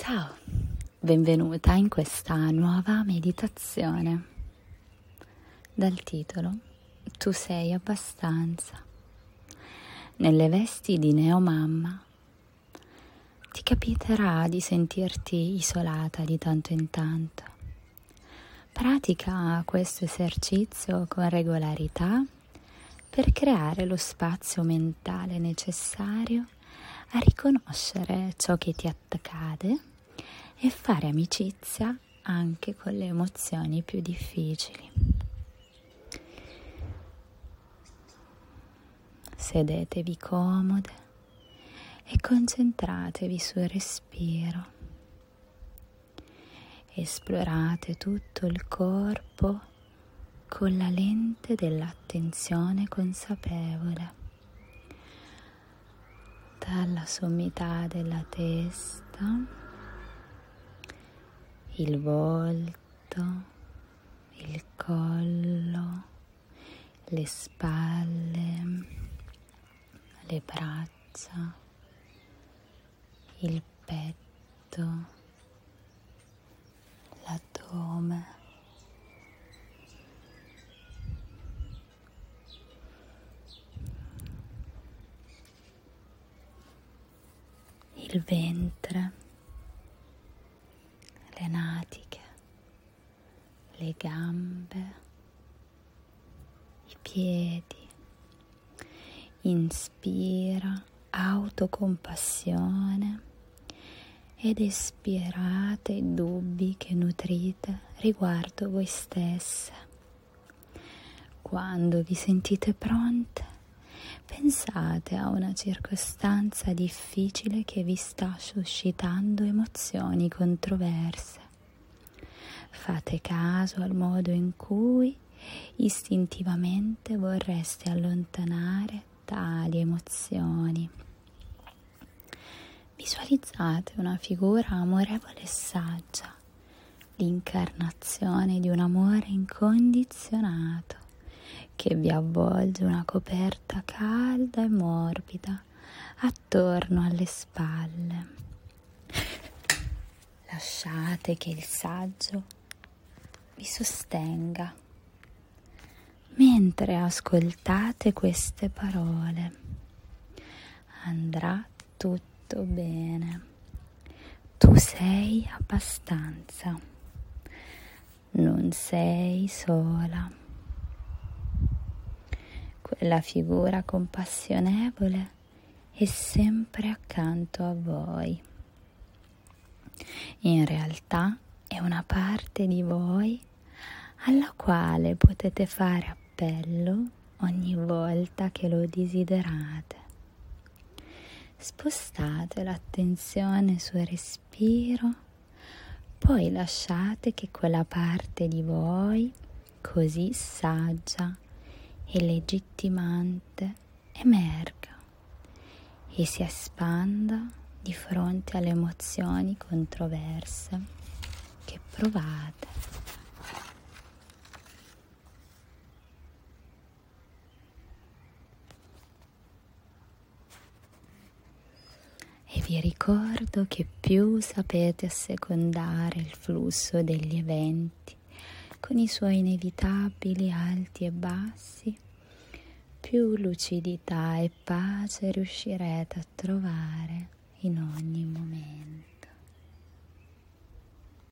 Ciao, benvenuta in questa nuova meditazione dal titolo Tu sei abbastanza. Nelle vesti di neomamma ti capiterà di sentirti isolata di tanto in tanto. Pratica questo esercizio con regolarità per creare lo spazio mentale necessario a riconoscere ciò che ti accade e fare amicizia anche con le emozioni più difficili. Sedetevi comode e concentratevi sul respiro. Esplorate tutto il corpo con la lente dell'attenzione consapevole. Dalla sommità della testa il volto, il collo, le spalle, le braccia, il petto, l'addome. Il ventre le natiche, le gambe, i piedi. Inspira autocompassione ed espirate i dubbi che nutrite riguardo voi stesse. Quando vi sentite pronte, pensate a una circostanza difficile che vi sta suscitando emozioni controverse. Fate caso al modo in cui istintivamente vorreste allontanare tali emozioni. Visualizzate una figura amorevole e saggia, l'incarnazione di un amore incondizionato che vi avvolge una coperta calda e morbida attorno alle spalle. Lasciate che il saggio vi sostenga mentre ascoltate queste parole. Andrà tutto bene. Tu sei abbastanza. Non sei sola quella figura compassionevole è sempre accanto a voi. In realtà è una parte di voi alla quale potete fare appello ogni volta che lo desiderate. Spostate l'attenzione sul respiro, poi lasciate che quella parte di voi così saggia e legittimante emerga e si espanda di fronte alle emozioni controverse che provate. E vi ricordo che più sapete assecondare il flusso degli eventi, con i suoi inevitabili alti e bassi, più lucidità e pace riuscirete a trovare in ogni momento.